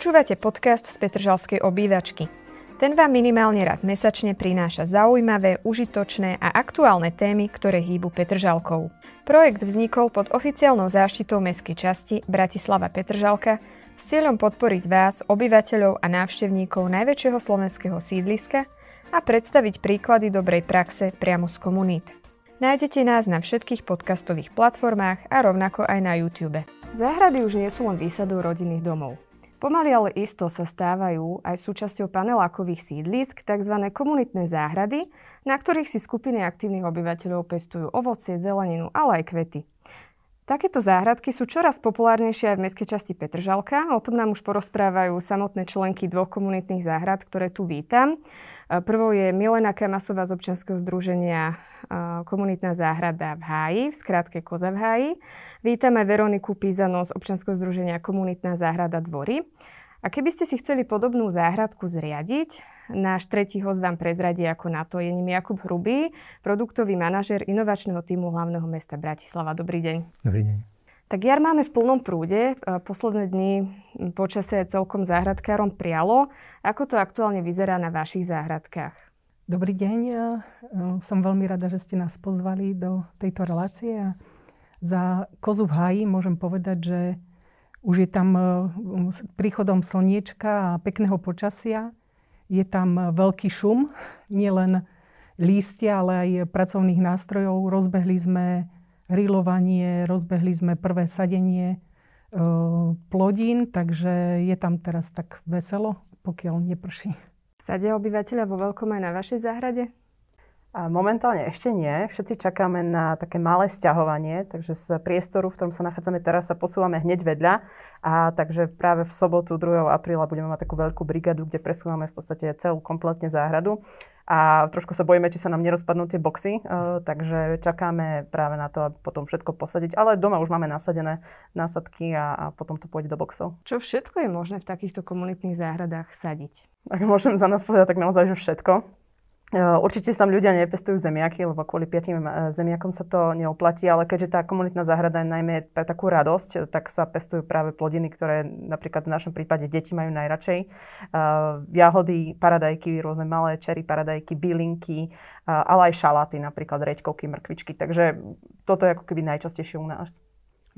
Počúvate podcast z Petržalskej obývačky. Ten vám minimálne raz mesačne prináša zaujímavé, užitočné a aktuálne témy, ktoré hýbu Petržalkou. Projekt vznikol pod oficiálnou záštitou mestskej časti Bratislava Petržalka s cieľom podporiť vás, obyvateľov a návštevníkov najväčšieho slovenského sídliska a predstaviť príklady dobrej praxe priamo z komunít. Nájdete nás na všetkých podcastových platformách a rovnako aj na YouTube. Záhrady už nie sú len výsadou rodinných domov. Pomaly ale isto sa stávajú aj súčasťou panelákových sídlisk, tzv. komunitné záhrady, na ktorých si skupiny aktívnych obyvateľov pestujú ovocie, zeleninu, ale aj kvety. Takéto záhradky sú čoraz populárnejšie aj v mestskej časti Petržalka. O tom nám už porozprávajú samotné členky dvoch komunitných záhrad, ktoré tu vítam. Prvou je Milena Kamasová z občianskeho združenia Komunitná záhrada v Háji, v skratke Koza v Háji. Vítame Veroniku Pízano z občianskeho združenia Komunitná záhrada Dvory. A keby ste si chceli podobnú záhradku zriadiť, náš tretí host vám prezradí ako na to. Je ním Jakub Hrubý, produktový manažer inovačného týmu hlavného mesta Bratislava. Dobrý deň. Dobrý deň. Tak jar máme v plnom prúde. Posledné dni počasie celkom záhradkárom prialo. Ako to aktuálne vyzerá na vašich záhradkách? Dobrý deň. Som veľmi rada, že ste nás pozvali do tejto relácie. Za kozu v háji môžem povedať, že už je tam e, príchodom slniečka a pekného počasia. Je tam e, veľký šum, nielen lístia, ale aj pracovných nástrojov. Rozbehli sme rilovanie, rozbehli sme prvé sadenie e, plodín, takže je tam teraz tak veselo, pokiaľ neprší. Sadia obyvateľia vo veľkom aj na vašej záhrade? A momentálne ešte nie. Všetci čakáme na také malé sťahovanie, takže z priestoru, v ktorom sa nachádzame teraz, sa posúvame hneď vedľa. A takže práve v sobotu 2. apríla budeme mať takú veľkú brigadu, kde presúvame v podstate celú kompletne záhradu. A trošku sa bojíme, či sa nám nerozpadnú tie boxy, uh, takže čakáme práve na to, aby potom všetko posadiť. Ale doma už máme nasadené násadky a, a potom to pôjde do boxov. Čo všetko je možné v takýchto komunitných záhradách sadiť? Ak môžem za nás povedať, tak naozaj, že všetko. Určite tam ľudia nepestujú zemiaky, lebo kvôli piatim zemiakom sa to neoplatí, ale keďže tá komunitná záhrada je najmä pre takú radosť, tak sa pestujú práve plodiny, ktoré napríklad v našom prípade deti majú najradšej. Jahody, paradajky, rôzne malé čery, paradajky, bylinky, ale aj šaláty, napríklad reďkovky, mrkvičky. Takže toto je ako keby najčastejšie u nás.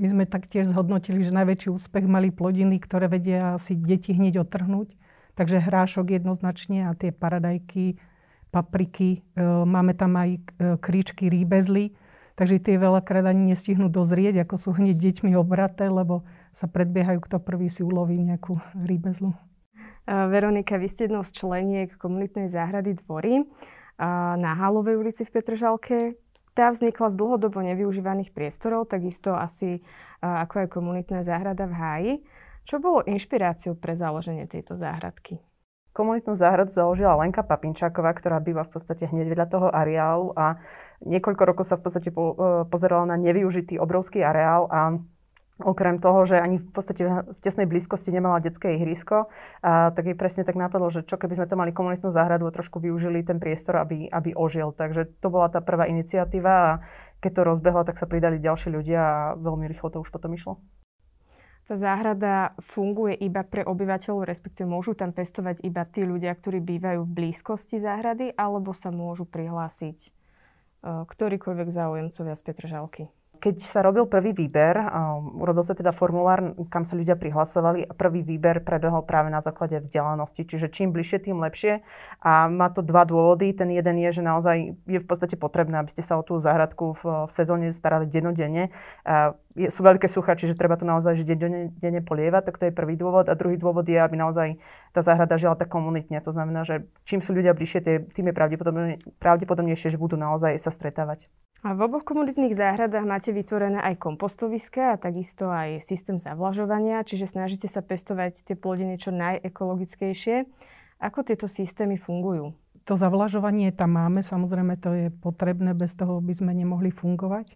My sme taktiež zhodnotili, že najväčší úspech mali plodiny, ktoré vedia si deti hneď otrhnúť. Takže hrášok jednoznačne a tie paradajky, papriky, e, máme tam aj e, kríčky rýbezly, takže tie veľakrát ani nestihnú dozrieť, ako sú hneď deťmi obraté, lebo sa predbiehajú, kto prvý si uloví nejakú rýbezlu. Veronika, vy ste jednou z členiek komunitnej záhrady Dvory na Hálovej ulici v Petržalke. Tá vznikla z dlhodobo nevyužívaných priestorov, takisto asi ako aj komunitná záhrada v Háji. Čo bolo inšpiráciou pre založenie tejto záhradky? Komunitnú záhradu založila Lenka Papinčáková, ktorá býva v podstate hneď vedľa toho areálu a niekoľko rokov sa v podstate po, e, pozerala na nevyužitý obrovský areál a Okrem toho, že ani v podstate v tesnej blízkosti nemala detské ihrisko, a tak jej presne tak napadlo, že čo keby sme to mali komunitnú záhradu a trošku využili ten priestor, aby, aby ožil. Takže to bola tá prvá iniciatíva a keď to rozbehla, tak sa pridali ďalší ľudia a veľmi rýchlo to už potom išlo tá záhrada funguje iba pre obyvateľov, respektíve môžu tam pestovať iba tí ľudia, ktorí bývajú v blízkosti záhrady, alebo sa môžu prihlásiť e, ktorýkoľvek záujemcovia z Petržalky? Keď sa robil prvý výber, urobil sa teda formulár, kam sa ľudia prihlasovali a prvý výber prebehol práve na základe vzdelanosti. Čiže čím bližšie, tým lepšie. A má to dva dôvody. Ten jeden je, že naozaj je v podstate potrebné, aby ste sa o tú záhradku v, v sezóne starali dennodenne. A je, sú veľké sucha, čiže treba to naozaj že denne polievať, tak to je prvý dôvod. A druhý dôvod je, aby naozaj tá záhrada žila tak komunitne. To znamená, že čím sú ľudia bližšie, tým je pravdepodobne, pravdepodobnejšie, že budú naozaj sa stretávať. A v oboch komunitných záhradách máte vytvorené aj kompostoviska a takisto aj systém zavlažovania, čiže snažíte sa pestovať tie plodiny čo najekologickejšie. Ako tieto systémy fungujú? To zavlažovanie tam máme, samozrejme to je potrebné, bez toho by sme nemohli fungovať.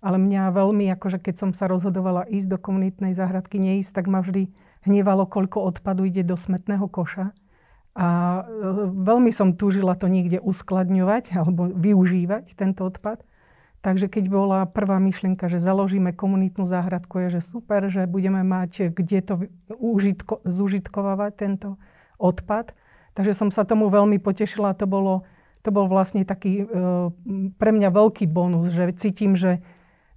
Ale mňa veľmi, akože keď som sa rozhodovala ísť do komunitnej záhradky, neísť, tak ma vždy hnevalo, koľko odpadu ide do smetného koša. A e, veľmi som túžila to niekde uskladňovať alebo využívať tento odpad. Takže keď bola prvá myšlienka, že založíme komunitnú záhradku, je, že super, že budeme mať kde to užitko, zužitkovávať tento odpad. Takže som sa tomu veľmi potešila. To, bolo, to bol vlastne taký e, pre mňa veľký bonus, že cítim, že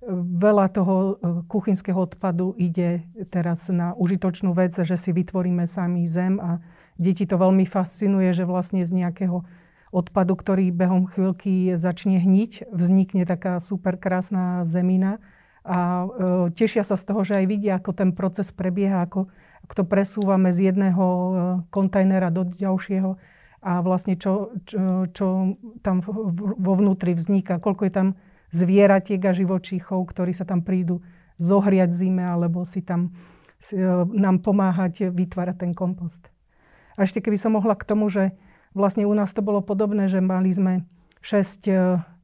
veľa toho e, kuchynského odpadu ide teraz na užitočnú vec, že si vytvoríme sami zem a deti to veľmi fascinuje, že vlastne z nejakého odpadu, ktorý behom chvíľky začne hniť, vznikne taká super krásna zemina. A e, tešia sa z toho, že aj vidia, ako ten proces prebieha, ako, ako to presúvame z jedného e, kontajnera do ďalšieho a vlastne čo, čo, čo tam vo vnútri vzniká, koľko je tam zvieratiek a živočíchov, ktorí sa tam prídu zohriať zime alebo si tam si, e, nám pomáhať vytvárať ten kompost. A ešte keby som mohla k tomu, že Vlastne u nás to bolo podobné, že mali sme 6 e,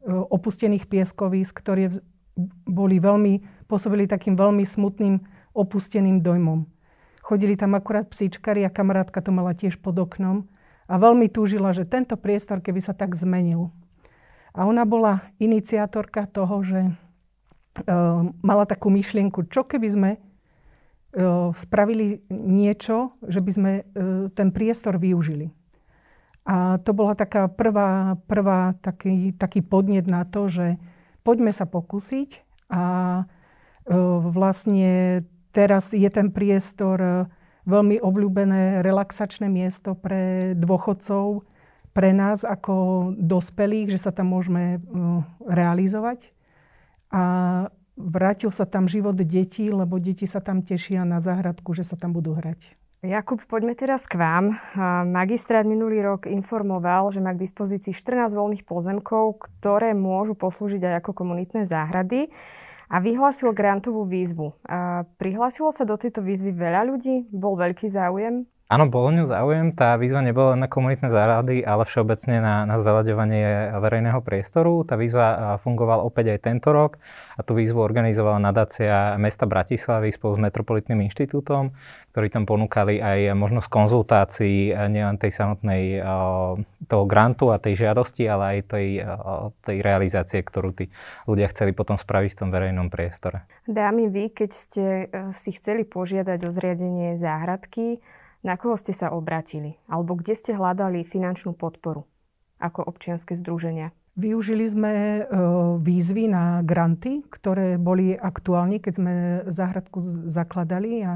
opustených pieskovísk, ktoré boli veľmi, pôsobili takým veľmi smutným, opusteným dojmom. Chodili tam akurát psíčkari a kamarátka to mala tiež pod oknom a veľmi túžila, že tento priestor, keby sa tak zmenil. A ona bola iniciátorka toho, že e, mala takú myšlienku, čo keby sme e, spravili niečo, že by sme e, ten priestor využili. A to bola taká prvá, prvá taký, taký podnet na to, že poďme sa pokúsiť a e, vlastne teraz je ten priestor e, veľmi obľúbené relaxačné miesto pre dôchodcov, pre nás ako dospelých, že sa tam môžeme e, realizovať. A vrátil sa tam život detí, lebo deti sa tam tešia na záhradku, že sa tam budú hrať. Jakub, poďme teraz k vám. Magistrát minulý rok informoval, že má k dispozícii 14 voľných pozemkov, ktoré môžu poslúžiť aj ako komunitné záhrady a vyhlásil grantovú výzvu. Prihlásilo sa do tejto výzvy veľa ľudí? Bol veľký záujem? Áno, bolo ňu záujem. Tá výzva nebola na komunitné záhrady, ale všeobecne na, na zveľaďovanie verejného priestoru. Tá výzva fungovala opäť aj tento rok a tú výzvu organizovala nadácia mesta Bratislavy spolu s Metropolitným inštitútom, ktorí tam ponúkali aj možnosť konzultácií nielen tej samotnej toho grantu a tej žiadosti, ale aj tej, tej realizácie, ktorú tí ľudia chceli potom spraviť v tom verejnom priestore. Dámy, vy, keď ste e, si chceli požiadať o zriadenie záhradky, na koho ste sa obratili? Alebo kde ste hľadali finančnú podporu ako občianske združenia? Využili sme e, výzvy na granty, ktoré boli aktuálne, keď sme záhradku zakladali a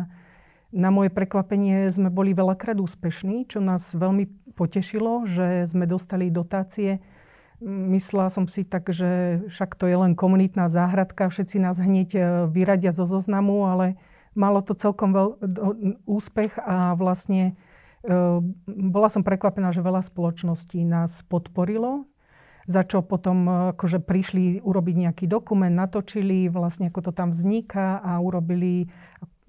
na moje prekvapenie sme boli veľakrát úspešní, čo nás veľmi potešilo, že sme dostali dotácie. Myslela som si tak, že však to je len komunitná záhradka, všetci nás hneď e, vyradia zo zoznamu, ale malo to celkom veľ, úspech a vlastne e, bola som prekvapená, že veľa spoločností nás podporilo, za čo potom e, akože prišli urobiť nejaký dokument, natočili vlastne ako to tam vzniká a urobili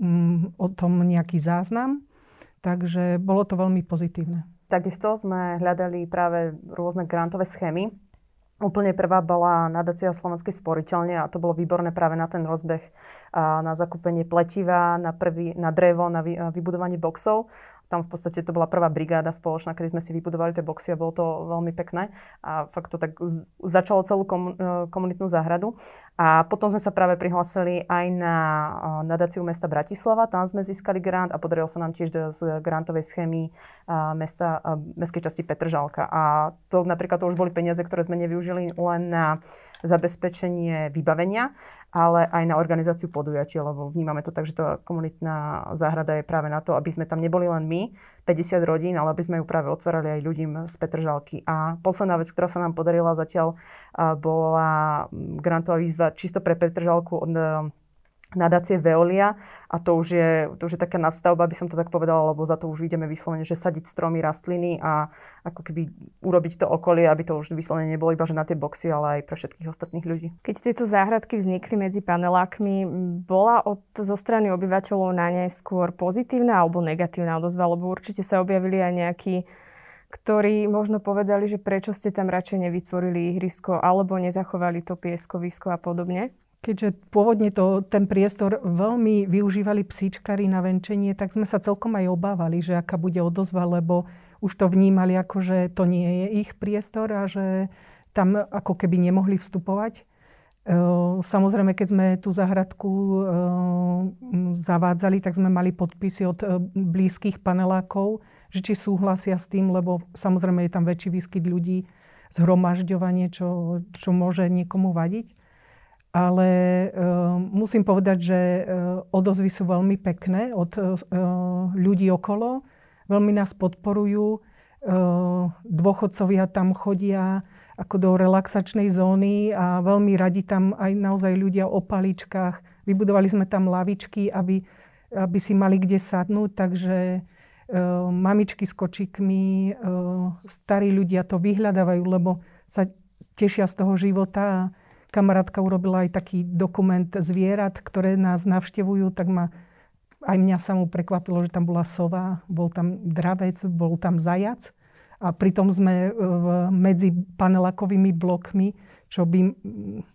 um, o tom nejaký záznam. Takže bolo to veľmi pozitívne. Takisto sme hľadali práve rôzne grantové schémy, Úplne prvá bola nadácia Slovenskej sporiteľne a to bolo výborné práve na ten rozbeh, na zakúpenie pletiva, na, prvý, na drevo, na vy, vybudovanie boxov. Tam v podstate to bola prvá brigáda spoločná, kedy sme si vybudovali tie boxy a bolo to veľmi pekné. A fakt to tak začalo celú e, komunitnú záhradu. A potom sme sa práve prihlásili aj na nadáciu mesta Bratislava. Tam sme získali grant a podarilo sa nám tiež z grantovej schémy mesta, mestskej časti Petržalka. A to napríklad to už boli peniaze, ktoré sme nevyužili len na zabezpečenie vybavenia, ale aj na organizáciu podujatia, lebo vnímame to tak, že tá komunitná záhrada je práve na to, aby sme tam neboli len my, 50 rodín, ale aby sme ju práve otvárali aj ľuďom z Petržalky. A posledná vec, ktorá sa nám podarila zatiaľ, bola grantová výzva čisto pre Petržalku od nadácie Veolia a to už, je, to už je taká nadstavba, by som to tak povedala, lebo za to už ideme vyslovene, že sadiť stromy, rastliny a ako keby urobiť to okolie, aby to už vyslovene nebolo iba že na tie boxy, ale aj pre všetkých ostatných ľudí. Keď tieto záhradky vznikli medzi panelákmi, bola od, zo strany obyvateľov na ne skôr pozitívna alebo negatívna odozva, lebo určite sa objavili aj nejakí ktorí možno povedali, že prečo ste tam radšej nevytvorili ihrisko alebo nezachovali to pieskovisko a podobne? Keďže pôvodne to, ten priestor veľmi využívali psíčkari na venčenie, tak sme sa celkom aj obávali, že aká bude odozva, lebo už to vnímali ako, že to nie je ich priestor a že tam ako keby nemohli vstupovať. Samozrejme, keď sme tú záhradku zavádzali, tak sme mali podpisy od blízkych panelákov, že či súhlasia s tým, lebo samozrejme je tam väčší výskyt ľudí, zhromažďovanie, čo, čo môže niekomu vadiť. Ale uh, musím povedať, že uh, odozvy sú veľmi pekné od uh, ľudí okolo. Veľmi nás podporujú. Uh, dôchodcovia tam chodia ako do relaxačnej zóny a veľmi radi tam aj naozaj ľudia o paličkách. Vybudovali sme tam lavičky, aby, aby si mali kde sadnúť, takže uh, mamičky s kočikmi, uh, starí ľudia to vyhľadávajú, lebo sa tešia z toho života a kamarátka urobila aj taký dokument zvierat, ktoré nás navštevujú, tak ma aj mňa samú prekvapilo, že tam bola sova, bol tam dravec, bol tam zajac. A pritom sme v, medzi panelakovými blokmi, čo by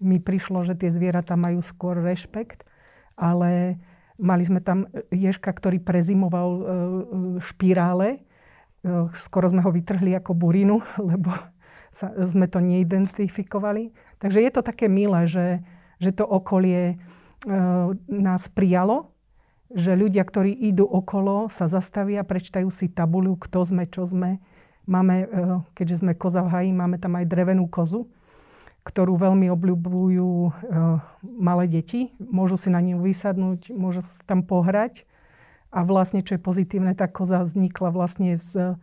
mi prišlo, že tie zvieratá majú skôr rešpekt. Ale mali sme tam ježka, ktorý prezimoval e, špirále. E, skoro sme ho vytrhli ako burinu, lebo sa, sme to neidentifikovali. Takže je to také milé, že, že to okolie e, nás prijalo, že ľudia, ktorí idú okolo, sa zastavia, prečtajú si tabuľu, kto sme, čo sme. Máme, e, keďže sme koza v haji, máme tam aj drevenú kozu, ktorú veľmi obľúbujú e, malé deti. Môžu si na ňu vysadnúť, môžu sa tam pohrať. A vlastne, čo je pozitívne, tá koza vznikla vlastne z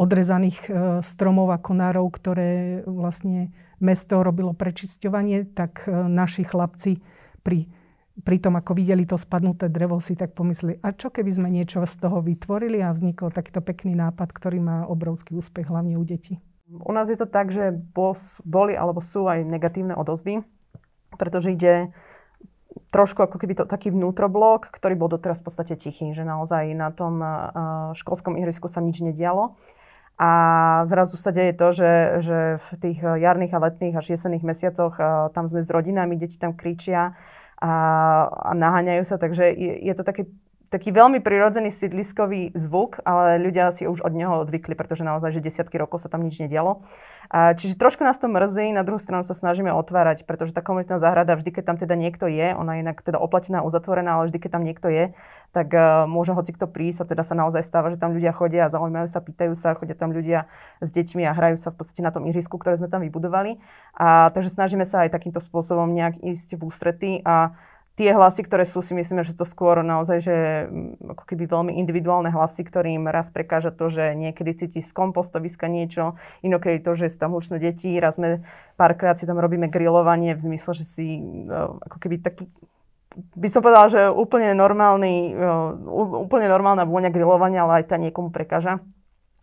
odrezaných e, stromov a konárov, ktoré vlastne mesto robilo prečisťovanie, tak e, naši chlapci pri, pri tom, ako videli to spadnuté drevo, si tak pomysleli, a čo keby sme niečo z toho vytvorili a vznikol takýto pekný nápad, ktorý má obrovský úspech hlavne u detí. U nás je to tak, že boli alebo sú aj negatívne odozvy, pretože ide trošku ako keby to taký vnútroblok, ktorý bol doteraz v podstate tichý, že naozaj na tom školskom ihrisku sa nič nedialo. A zrazu sa deje to, že, že v tých jarných a letných až jesenných mesiacoch tam sme s rodinami, deti tam kričia a, a naháňajú sa, takže je, je to taký, taký veľmi prirodzený sídliskový zvuk, ale ľudia si už od neho odvykli, pretože naozaj, že desiatky rokov sa tam nič nedialo. Čiže trošku nás to mrzí, na druhú stranu sa snažíme otvárať, pretože tá komunitná záhrada, vždy, keď tam teda niekto je, ona je inak teda oplatená, uzatvorená, ale vždy, keď tam niekto je, tak uh, môže hoci kto prísť a teda sa naozaj stáva, že tam ľudia chodia a zaujímajú sa, pýtajú sa, chodia tam ľudia s deťmi a hrajú sa v podstate na tom ihrisku, ktoré sme tam vybudovali. A takže snažíme sa aj takýmto spôsobom nejak ísť v ústrety a tie hlasy, ktoré sú, si myslíme, že to skôr naozaj, že mm, ako keby veľmi individuálne hlasy, ktorým raz prekáža to, že niekedy cíti z kompostoviska niečo, inokedy to, že sú tam hlučné deti, raz sme párkrát si tam robíme grilovanie v zmysle, že si uh, ako keby taký by som povedala, že úplne normálny, úplne normálna vôňa grilovania, ale aj tá niekomu prekáža.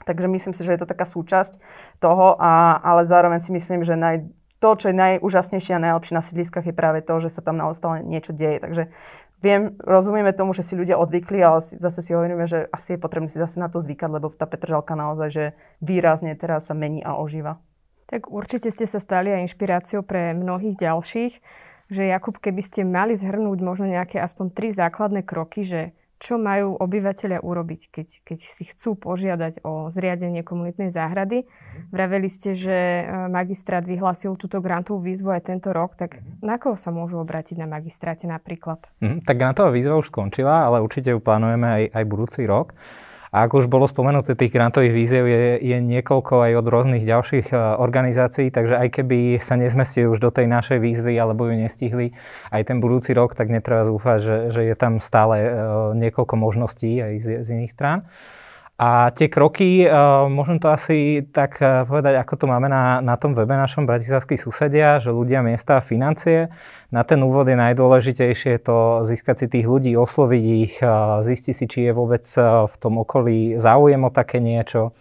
Takže myslím si, že je to taká súčasť toho, a, ale zároveň si myslím, že naj, to, čo je najúžasnejšie a najlepšie na sídliskách je práve to, že sa tam naozaj niečo deje. Takže viem, rozumieme tomu, že si ľudia odvykli, ale zase si hovoríme, že asi je potrebné si zase na to zvykať, lebo tá Petržalka naozaj že výrazne teraz sa mení a ožíva. Tak určite ste sa stali aj inšpiráciou pre mnohých ďalších že Jakub, keby ste mali zhrnúť možno nejaké aspoň tri základné kroky, že čo majú obyvateľia urobiť, keď, keď si chcú požiadať o zriadenie komunitnej záhrady. Mhm. Vraveli ste, že e, magistrát vyhlásil túto grantovú výzvu aj tento rok, tak mhm. na koho sa môžu obrátiť na magistráte napríklad? Mm, tak grantová výzva už skončila, ale určite ju plánujeme aj, aj budúci rok. A ako už bolo spomenuté, tých grantových víziev je, je niekoľko aj od rôznych ďalších e, organizácií, takže aj keby sa nezmestili už do tej našej výzvy alebo ju nestihli aj ten budúci rok, tak netreba zúfať, že, že je tam stále e, niekoľko možností aj z, z iných strán. A tie kroky, uh, môžem to asi tak uh, povedať, ako to máme na, na tom webe našom Bratislavský susedia, že ľudia, miesta a financie. Na ten úvod je najdôležitejšie to získať si tých ľudí, osloviť ich, uh, zistiť si, či je vôbec v tom okolí záujem o také niečo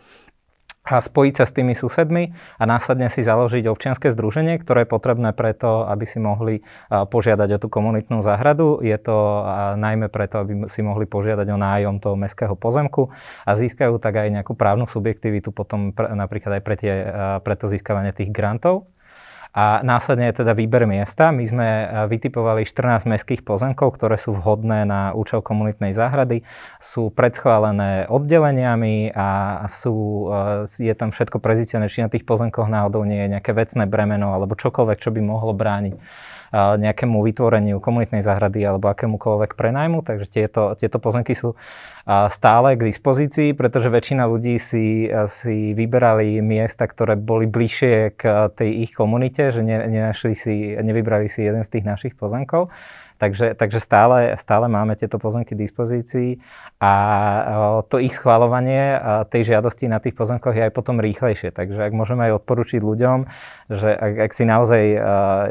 a spojiť sa s tými susedmi a následne si založiť občianske združenie, ktoré je potrebné preto, aby si mohli požiadať o tú komunitnú záhradu. Je to najmä preto, aby si mohli požiadať o nájom toho mestského pozemku a získajú tak aj nejakú právnu subjektivitu potom napríklad aj pre, tie, pre to získavanie tých grantov. A následne je teda výber miesta. My sme e, vytipovali 14 mestských pozemkov, ktoré sú vhodné na účel komunitnej záhrady. Sú predschválené oddeleniami a sú, e, je tam všetko prezícené, či na tých pozemkoch náhodou nie je nejaké vecné bremeno alebo čokoľvek, čo by mohlo brániť nejakému vytvoreniu komunitnej záhrady alebo akémukoľvek prenajmu, takže tieto, tieto pozemky sú stále k dispozícii, pretože väčšina ľudí si, si vyberali miesta, ktoré boli bližšie k tej ich komunite, že nenašli si, nevybrali si jeden z tých našich pozemkov. Takže, takže stále, stále máme tieto pozemky k dispozícii a to ich schváľovanie tej žiadosti na tých pozemkoch je aj potom rýchlejšie. Takže ak môžeme aj odporučiť ľuďom, že ak, ak si naozaj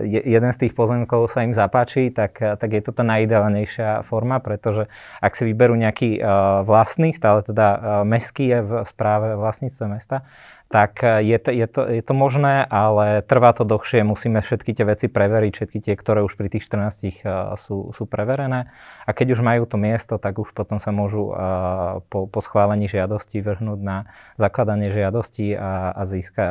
jeden z tých pozemkov sa im zapáči, tak, tak je to tá najideálnejšia forma, pretože ak si vyberú nejaký vlastný, stále teda mestský je v správe vlastníctve mesta, tak eh, je to, je, to, je to možné, ale trvá to dlhšie. Musíme všetky tie veci preveriť, všetky tie, ktoré už pri tých 14 eh, sú, sú preverené. A keď už majú to miesto, tak už potom sa môžu eh, po, po schválení žiadosti vrhnúť na zakladanie žiadosti a, a získa,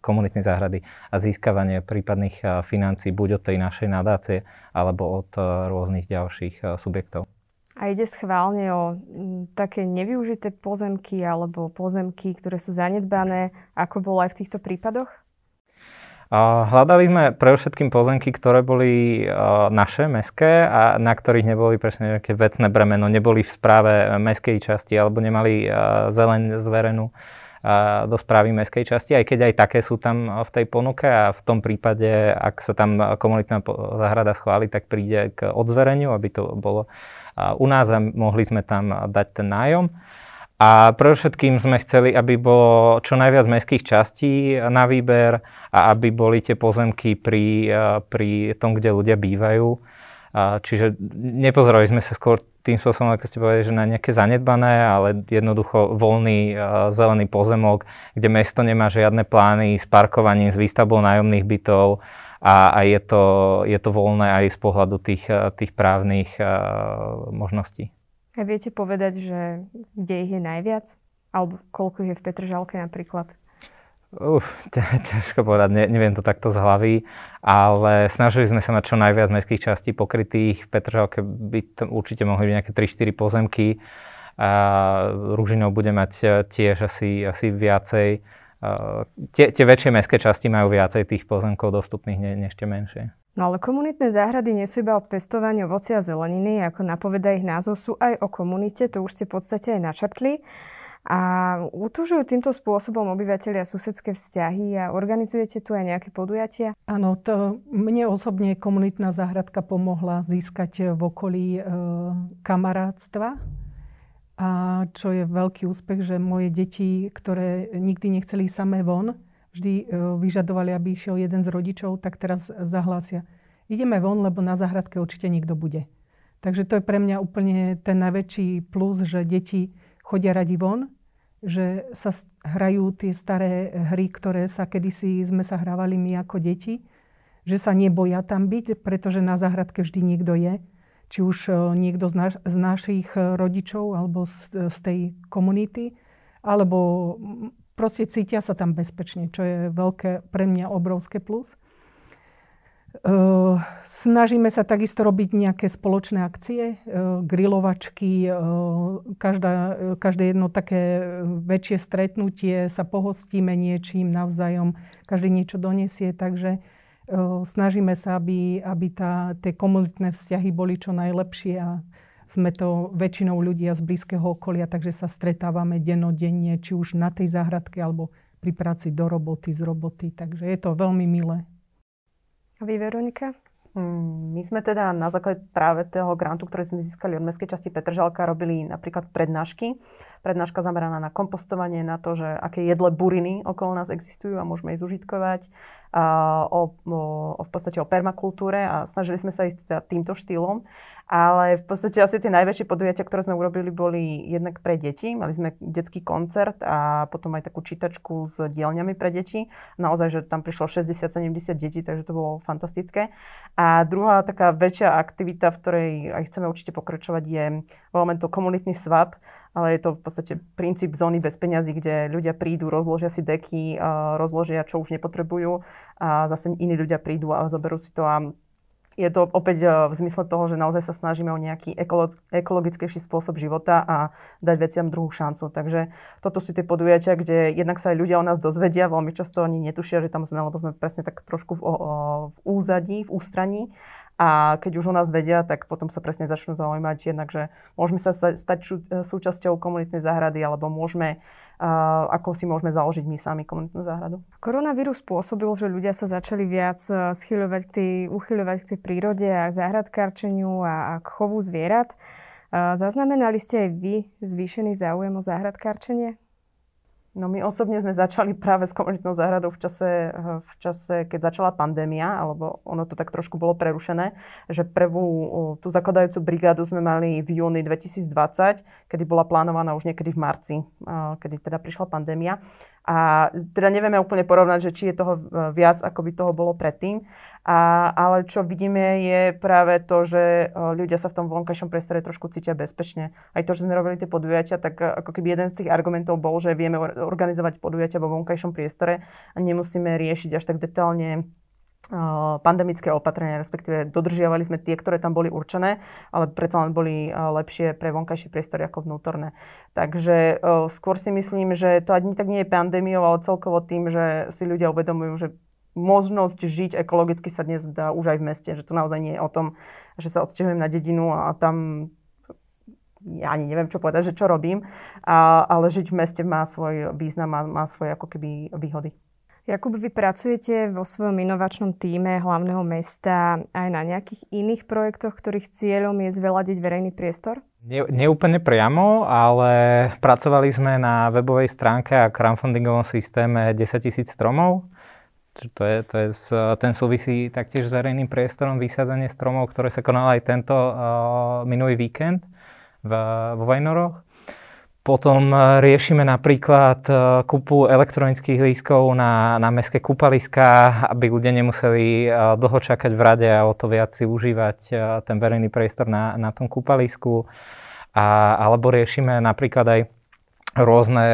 komunitnej záhrady a získavanie prípadných financí buď od tej našej nadácie alebo od rôznych ďalších subjektov. A ide schválne o m, také nevyužité pozemky alebo pozemky, ktoré sú zanedbané, ako bolo aj v týchto prípadoch? Hľadali sme pre všetkým pozemky, ktoré boli naše, meské a na ktorých neboli presne nejaké vecné bremeno, neboli v správe meskej časti alebo nemali zeleň zverenú do správy meskej časti, aj keď aj také sú tam v tej ponuke a v tom prípade, ak sa tam komunitná záhrada schváli, tak príde k odzvereniu, aby to bolo u nás a mohli sme tam dať ten nájom. A pre všetkým sme chceli, aby bolo čo najviac mestských častí na výber a aby boli tie pozemky pri, pri tom, kde ľudia bývajú. Čiže nepozerali sme sa skôr tým spôsobom, ako ste povedali, že na nejaké zanedbané, ale jednoducho voľný zelený pozemok, kde mesto nemá žiadne plány s parkovaním, s výstavbou nájomných bytov, a, a je, to, je to voľné aj z pohľadu tých, tých právnych možností. A viete povedať, že kde ich je najviac? Alebo koľko je v Petržalke napríklad? Uf, ťažko povedať, ne, neviem to takto z hlavy, ale snažili sme sa mať čo najviac mestských častí pokrytých. V Petržalke by to určite mohli byť nejaké 3-4 pozemky. A Ružinov bude mať tiež asi, asi viacej tie, tie väčšie mestské časti majú viacej tých pozemkov dostupných než tie menšie. No ale komunitné záhrady nie sú iba o pestovaní ovocia a zeleniny, ako napoveda ich názov, sú aj o komunite, to už ste v podstate aj načrtli. A utužujú týmto spôsobom obyvateľia susedské vzťahy a organizujete tu aj nejaké podujatia? Áno, to mne osobne komunitná záhradka pomohla získať v okolí e, kamarátstva a čo je veľký úspech, že moje deti, ktoré nikdy nechceli samé von, vždy e, vyžadovali, aby išiel jeden z rodičov, tak teraz zahlásia. Ideme von, lebo na záhradke určite niekto bude. Takže to je pre mňa úplne ten najväčší plus, že deti chodia radi von, že sa hrajú tie staré hry, ktoré sa kedysi sme sa hrávali my ako deti, že sa neboja tam byť, pretože na záhradke vždy niekto je či už e, niekto z, naš, z našich e, rodičov alebo z, z tej komunity, alebo proste cítia sa tam bezpečne, čo je veľké, pre mňa obrovské plus. Uh, snažíme sa takisto robiť nejaké spoločné akcie, uh, grilovačky, uh, každá, každé jedno také väčšie stretnutie sa pohostíme niečím navzájom, každý niečo donesie, takže snažíme sa, aby, aby tá, tie komunitné vzťahy boli čo najlepšie a sme to väčšinou ľudia z blízkeho okolia, takže sa stretávame denodenne, či už na tej záhradke, alebo pri práci do roboty, z roboty. Takže je to veľmi milé. A vy, Veronika? Mm, my sme teda na základe práve toho grantu, ktorý sme získali od Mestskej časti Petržalka, robili napríklad prednášky. Prednáška zameraná na kompostovanie, na to, že aké jedle buriny okolo nás existujú a môžeme ich zužitkovať o, o, o v podstate o permakultúre a snažili sme sa ísť teda týmto štýlom. Ale v podstate asi tie najväčšie podujatia, ktoré sme urobili, boli jednak pre deti. Mali sme detský koncert a potom aj takú čítačku s dielňami pre deti. Naozaj, že tam prišlo 60-70 detí, takže to bolo fantastické. A druhá taká väčšia aktivita, v ktorej aj chceme určite pokračovať, je voláme to komunitný swap ale je to v podstate princíp zóny bez peňazí, kde ľudia prídu, rozložia si deky, rozložia, čo už nepotrebujú a zase iní ľudia prídu a zoberú si to a je to opäť e, v zmysle toho, že naozaj sa snažíme o nejaký ekologickejší spôsob života a dať veciam druhú šancu. Takže toto sú tie podujatia, kde jednak sa aj ľudia o nás dozvedia, veľmi často oni netušia, že tam sme, lebo sme presne tak trošku v, v úzadí, v ústraní. A keď už o nás vedia, tak potom sa presne začnú zaujímať jednak, že môžeme sa stať súčasťou komunitnej záhrady, alebo môžeme ako si môžeme založiť my sami komunitnú záhradu. Koronavírus spôsobil, že ľudia sa začali viac e, schyľovať k tej, uchyľovať k tej prírode a záhradkárčeniu a, a k chovu zvierat. E, zaznamenali ste aj vy zvýšený záujem o záhradkárčenie? No my osobne sme začali práve s komunitnou záhradou v čase, v čase, keď začala pandémia, alebo ono to tak trošku bolo prerušené, že prvú tú zakladajúcu brigádu sme mali v júni 2020, kedy bola plánovaná už niekedy v marci, kedy teda prišla pandémia. A teda nevieme úplne porovnať, že či je toho e, viac, ako by toho bolo predtým. A, ale čo vidíme je práve to, že e, ľudia sa v tom vonkajšom priestore trošku cítia bezpečne. Aj to, že sme robili tie podujatia, tak e, ako keby jeden z tých argumentov bol, že vieme organizovať podujatia vo vonkajšom priestore a nemusíme riešiť až tak detálne pandemické opatrenia, respektíve dodržiavali sme tie, ktoré tam boli určené, ale predsa len boli lepšie pre vonkajšie priestory ako vnútorné. Takže skôr si myslím, že to ani tak nie je pandémiou, ale celkovo tým, že si ľudia uvedomujú, že možnosť žiť ekologicky sa dnes dá už aj v meste, že to naozaj nie je o tom, že sa odsťahujem na dedinu a tam ja ani neviem, čo povedať, že čo robím, a, ale žiť v meste má svoj význam, má, má svoje ako keby výhody. Jakub, vy pracujete vo svojom inovačnom týme hlavného mesta aj na nejakých iných projektoch, ktorých cieľom je zveladiť verejný priestor? Nie, nie úplne priamo, ale pracovali sme na webovej stránke a crowdfundingovom systéme 10 000 stromov. To je, to je, ten súvisí taktiež s verejným priestorom, vysádzanie stromov, ktoré sa konalo aj tento uh, minulý víkend v, vo Vajnoroch. Potom e, riešime napríklad e, kúpu elektronických lístkov na, na mestské kúpaliská, aby ľudia nemuseli e, dlho čakať v rade a o to viac si užívať ten verejný priestor na, na tom kúpalisku. A, alebo riešime napríklad aj rôzne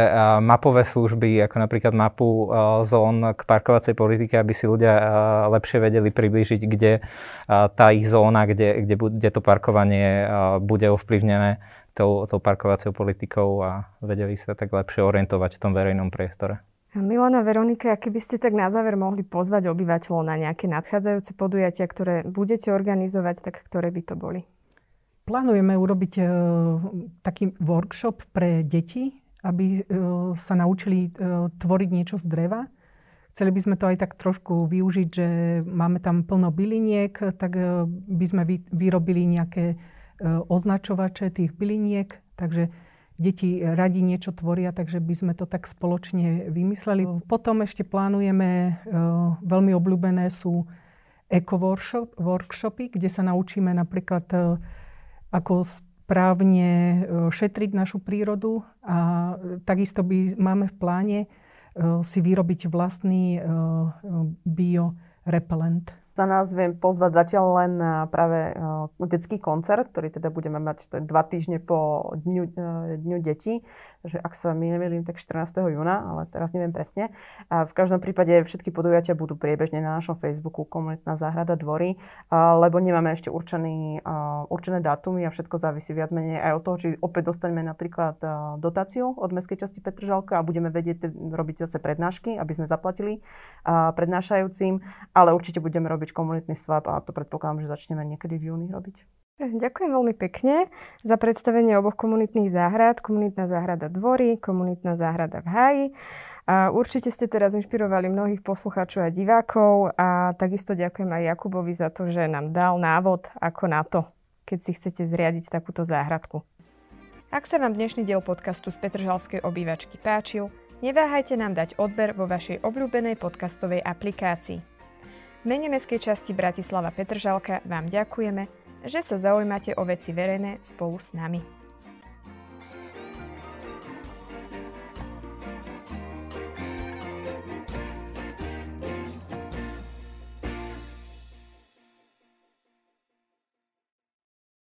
mapové služby, ako napríklad mapu zón k parkovacej politike, aby si ľudia lepšie vedeli priblížiť, kde tá ich zóna, kde, kde, kde to parkovanie bude ovplyvnené tou, tou parkovaciou politikou a vedeli sa tak lepšie orientovať v tom verejnom priestore. Milana Veronika, keby ste tak na záver mohli pozvať obyvateľov na nejaké nadchádzajúce podujatia, ktoré budete organizovať, tak ktoré by to boli? Plánujeme urobiť uh, taký workshop pre deti, aby uh, sa naučili uh, tvoriť niečo z dreva. Chceli by sme to aj tak trošku využiť, že máme tam plno byliniek, tak by sme vy, vyrobili nejaké E, označovače tých byliniek, takže deti radi niečo tvoria, takže by sme to tak spoločne vymysleli. Potom ešte plánujeme, e, veľmi obľúbené sú eco-workshopy, kde sa naučíme napríklad, e, ako správne šetriť našu prírodu a takisto by máme v pláne si vyrobiť vlastný biorepelent za nás viem pozvať zatiaľ len práve detský koncert, ktorý teda budeme mať dva týždne po dňu, dňu detí že ak sa mi nemýlim, tak 14. júna, ale teraz neviem presne. A v každom prípade všetky podujatia budú priebežne na našom Facebooku Komunitná záhrada dvory, lebo nemáme ešte určený, určené dátumy a všetko závisí viac menej aj od toho, či opäť dostaneme napríklad dotáciu od mestskej časti Petržalka a budeme vedieť robiť zase prednášky, aby sme zaplatili prednášajúcim, ale určite budeme robiť komunitný swap a to predpokladám, že začneme niekedy v júni robiť. Ďakujem veľmi pekne za predstavenie oboch komunitných záhrad. Komunitná záhrada Dvory, komunitná záhrada v Háji. A určite ste teraz inšpirovali mnohých poslucháčov a divákov a takisto ďakujem aj Jakubovi za to, že nám dal návod ako na to, keď si chcete zriadiť takúto záhradku. Ak sa vám dnešný diel podcastu z Petržalskej obývačky páčil, neváhajte nám dať odber vo vašej obľúbenej podcastovej aplikácii. V mene mestskej časti Bratislava Petržalka vám ďakujeme že sa zaujímate o veci verejné spolu s nami.